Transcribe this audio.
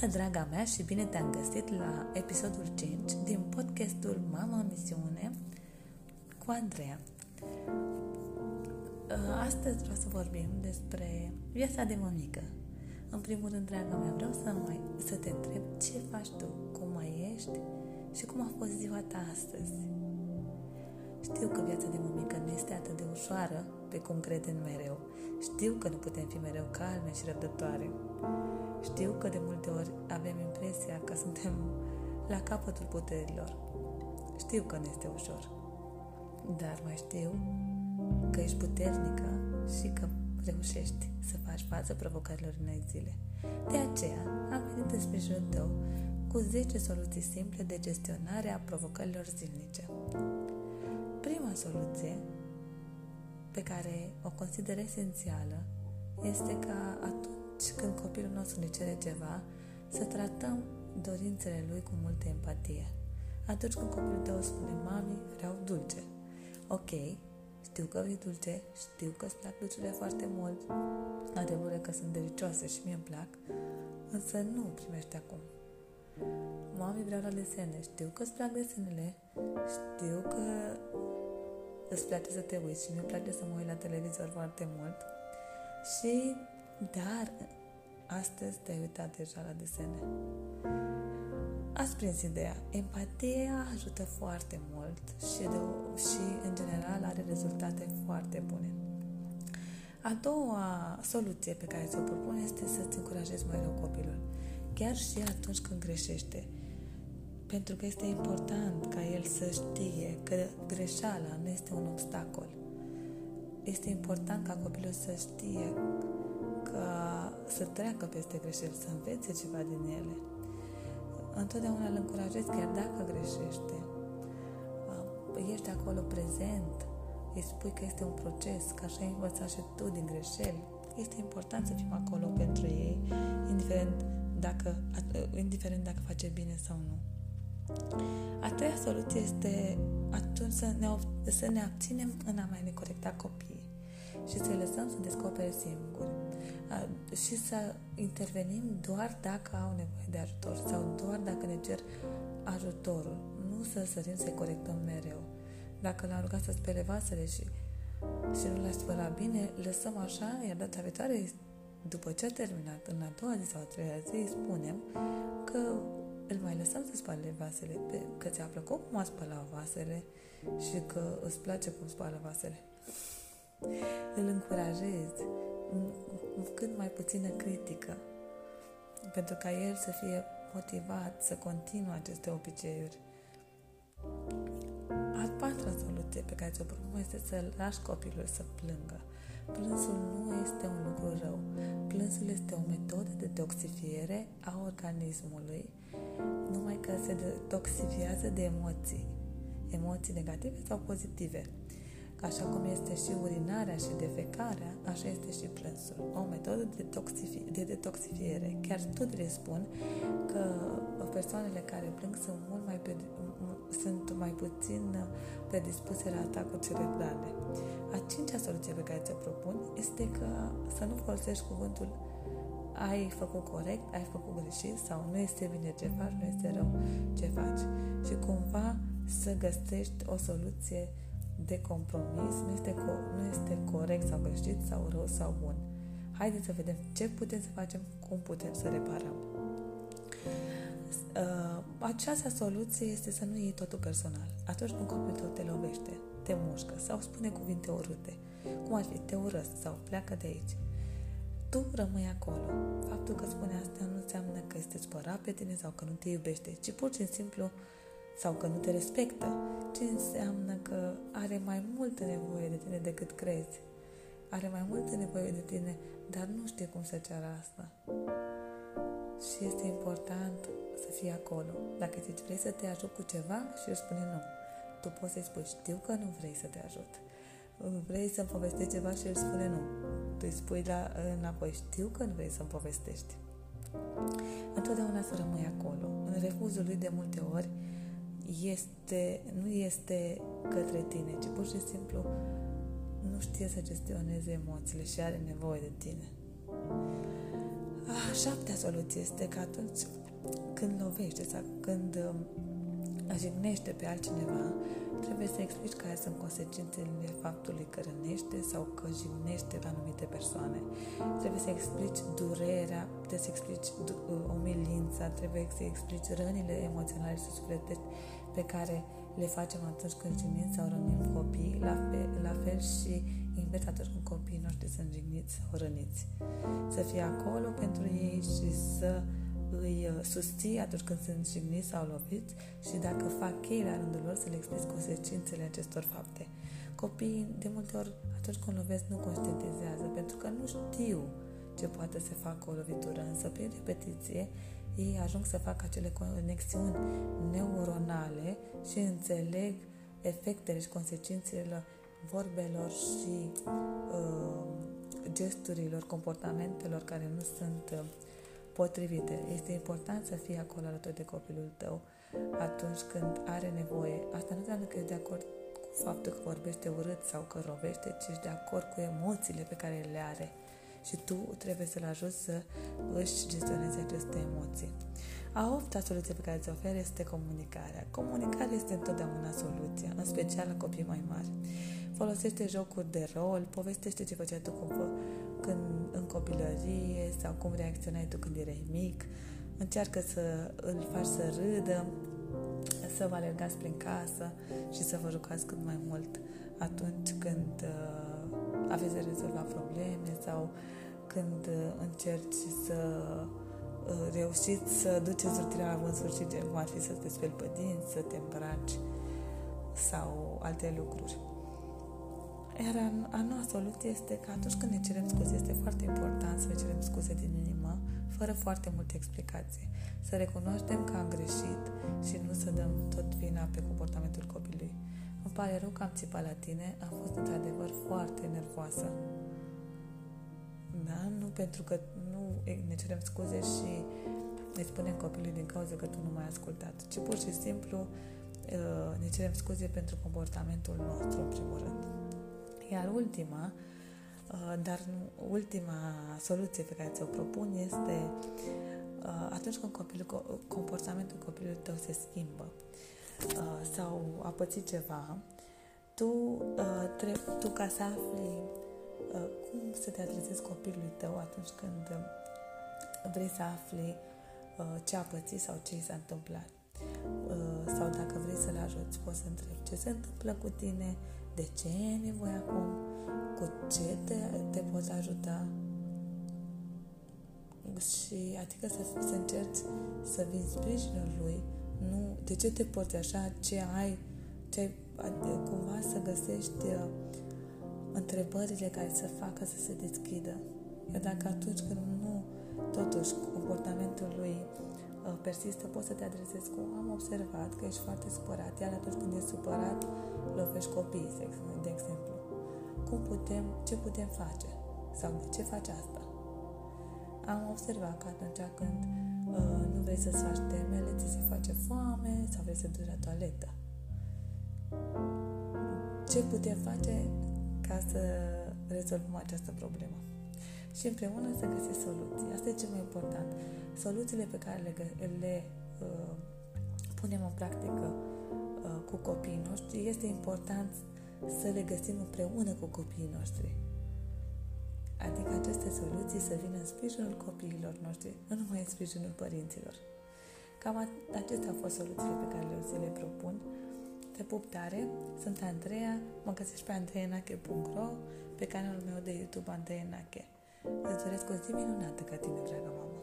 Bună, draga mea, și bine te-am găsit la episodul 5 din podcastul Mama în Misiune cu Andreea. Uh, astăzi vreau să vorbim despre viața de mămică. În primul rând, draga mea, vreau să, mai, să te întreb ce faci tu, cum mai ești și cum a fost ziua ta astăzi. Știu că viața de mămică nu este atât de ușoară pe cum credem mereu. Știu că nu putem fi mereu calme și răbdătoare. Știu că de multe ori avem impresia că suntem la capătul puterilor. Știu că nu este ușor. Dar mai știu că ești puternică și că reușești să faci față provocărilor unei zile. De aceea am venit în sprijinul tău cu 10 soluții simple de gestionare a provocărilor zilnice. Prima soluție pe care o consider esențială este ca atunci când copilul nostru ne cere ceva, să tratăm dorințele lui cu multă empatie. Atunci când copilul tău spune, mami, vreau dulce. Ok, știu că vrei dulce, știu că îți plac dulcele foarte mult, adevărul că sunt delicioase și mie îmi plac, însă nu primești acum. Mami, vreau la desene, știu că îți plac desenele, știu că îți place să te uiți și mi-e place să mă uit la televizor foarte mult. Și, dar, astăzi te-ai uitat deja la desene. Ați prins ideea. Empatia ajută foarte mult și, de, și, în general, are rezultate foarte bune. A doua soluție pe care ți-o propun este să-ți încurajezi mai rău copilul. Chiar și atunci când greșește pentru că este important ca el să știe că greșeala nu este un obstacol. Este important ca copilul să știe că să treacă peste greșeli, să învețe ceva din ele. Întotdeauna îl încurajez, chiar dacă greșește. Ești acolo prezent, îi spui că este un proces, că așa ai învățat și tu din greșeli. Este important să fim acolo pentru ei, indiferent dacă, indiferent dacă face bine sau nu. A treia soluție este atunci să ne, să ne abținem în a mai ne corecta copiii și să-i lăsăm să descopere singuri și să intervenim doar dacă au nevoie de ajutor sau doar dacă ne cer ajutorul. Nu să sărim să-i corectăm mereu. Dacă l-am rugat să spele vasele și, și nu l-a spălat bine, lăsăm așa, iar data viitoare, după ce a terminat, în a doua zi sau a treia zi, îi spunem că îl mai lăsăm să spale vasele, că ți-a plăcut cum a spălat vasele și că îți place cum spală vasele. Îl încurajez cât mai puțină critică pentru ca el să fie motivat să continue aceste obiceiuri. A patra soluție pe care ți-o propun este să lași copilul să plângă. Plânsul nu este un lucru rău. Plânsul este o metodă de detoxifiere a organismului numai că se detoxifiază de emoții, emoții negative sau pozitive. Așa cum este și urinarea și defecarea, așa este și plânsul. O metodă de, detoxifi- de detoxifiere. Chiar studiile spun că persoanele care plâng sunt mult mai pe, sunt mai puțin predispuse la atacuri cerebrale. A cincea soluție pe care ți-o propun este că să nu folosești cuvântul ai făcut corect, ai făcut greșit sau nu este bine ce faci, nu este rău ce faci. Și cumva să găsești o soluție de compromis, nu este, co- nu este corect sau greșit sau rău sau bun. Haideți să vedem ce putem să facem, cum putem să reparăm. Uh, această soluție este să nu iei totul personal. Atunci când copilul tău te lovește, te mușcă sau spune cuvinte urâte, cum ar fi te urăsc sau pleacă de aici, tu rămâi acolo. Faptul că spune asta nu înseamnă că este supărat pe tine sau că nu te iubește, ci pur și simplu sau că nu te respectă, ci înseamnă că are mai multă nevoie de tine decât crezi. Are mai multă nevoie de tine, dar nu știe cum să ceară asta. Și este important să fii acolo. Dacă zici vrei să te ajut cu ceva și îți spune nu, tu poți să-i spui știu că nu vrei să te ajut vrei să-mi povestești ceva și el spune nu. Tu îi spui la, înapoi, știu că nu vrei să-mi povestești. Întotdeauna să rămâi acolo. În refuzul lui de multe ori este, nu este către tine, ci pur și simplu nu știe să gestioneze emoțiile și are nevoie de tine. A șaptea soluție este că atunci când lovește sau când um, jignește pe altcineva, trebuie să explici care sunt consecințele faptului că rănește sau că jignește pe anumite persoane. Trebuie să explici durerea, trebuie să explici umilința, uh, trebuie să explici rănile emoționale și sufletești pe care le facem atunci când jignim sau rănim copii, la fel, la fel și invers atunci când copiii noștri sunt jigniți sau răniți. Să fie acolo pentru ei și să îi uh, susții atunci când sunt jigniți sau loviți și dacă fac ei la rândul lor să le explici consecințele acestor fapte. Copiii, de multe ori, atunci când lovesc, nu conștientizează, pentru că nu știu ce poate să facă o lovitură, însă prin repetiție ei ajung să facă acele conexiuni neuronale și înțeleg efectele și consecințele vorbelor și uh, gesturilor, comportamentelor care nu sunt uh, potrivite. Este important să fii acolo alături de copilul tău atunci când are nevoie. Asta nu înseamnă că ești de acord cu faptul că vorbește urât sau că rovește, ci ești de acord cu emoțiile pe care le are. Și tu trebuie să-l ajuți să își gestioneze aceste emoții. A opta soluție pe care ți ofer este comunicarea. Comunicarea este întotdeauna soluția, în special la copii mai mari. Folosește jocuri de rol, povestește ce făceai tu cu când în copilărie sau cum reacționai tu când erai mic, încearcă să îl faci să râdă, să vă alergați prin casă și să vă jucați cât mai mult atunci când uh, aveți de rezolvat probleme sau când uh, încerci să uh, reușiți să duceți rutina la bun sfârșit, cum ar fi să te speli pe dinți, să te îmbraci sau alte lucruri. Iar a noua soluție este că atunci când ne cerem scuze, este foarte important să ne cerem scuze din inimă, fără foarte multe explicații. Să recunoaștem că am greșit și nu să dăm tot vina pe comportamentul copilului. Îmi pare rău că am țipat la tine, am fost într-adevăr foarte nervoasă. Da? Nu pentru că nu ne cerem scuze și ne spunem copilului din cauza că tu nu m-ai ascultat, ci pur și simplu uh, ne cerem scuze pentru comportamentul nostru, în primul rând. Iar ultima, uh, dar nu, ultima soluție pe care ți-o propun este uh, atunci când copilul, comportamentul copilului tău se schimbă uh, sau a pățit ceva, tu, tu ca să afli cum să te adresezi copilului tău atunci când vrei să afli ce a pățit sau ce i s-a întâmplat. Sau dacă vrei să-l ajuți, poți să întrebi ce se întâmplă cu tine, de ce e nevoie acum, cu ce te, te poți ajuta? Și adică să, să încerci să vin sprijinul lui, nu de ce te porți așa, ce ai, ce ai, adică cumva să găsești uh, întrebările care să facă să se deschidă. Iar dacă atunci când nu, totuși, comportamentul lui uh, persistă, poți să te adresezi cu am observat că ești foarte supărat, iar atunci când ești supărat, lovești copiii, de exemplu. Cum putem, ce putem face? Sau de ce faci asta? Am observat că atunci când uh, nu vrei să-ți faci temele, ți se face foame sau vrei să duci la toaletă. Ce putem face ca să rezolvăm această problemă? Și împreună să găsim soluții. Asta e cel mai important. Soluțiile pe care le, le uh, punem în practică Uh, cu copiii noștri, este important să le găsim împreună cu copiii noștri. Adică aceste soluții să vină în sprijinul copiilor noștri, nu numai în sprijinul părinților. Cam acestea au fost soluțiile pe care le, ți le propun. Te pup tare, sunt Andreea, mă găsești pe andreenache.ro, pe canalul meu de YouTube Andreea Nache. Îți doresc o zi minunată ca tine, dragă mamă!